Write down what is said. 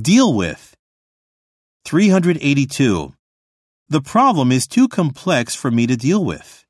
Deal with. 382. The problem is too complex for me to deal with.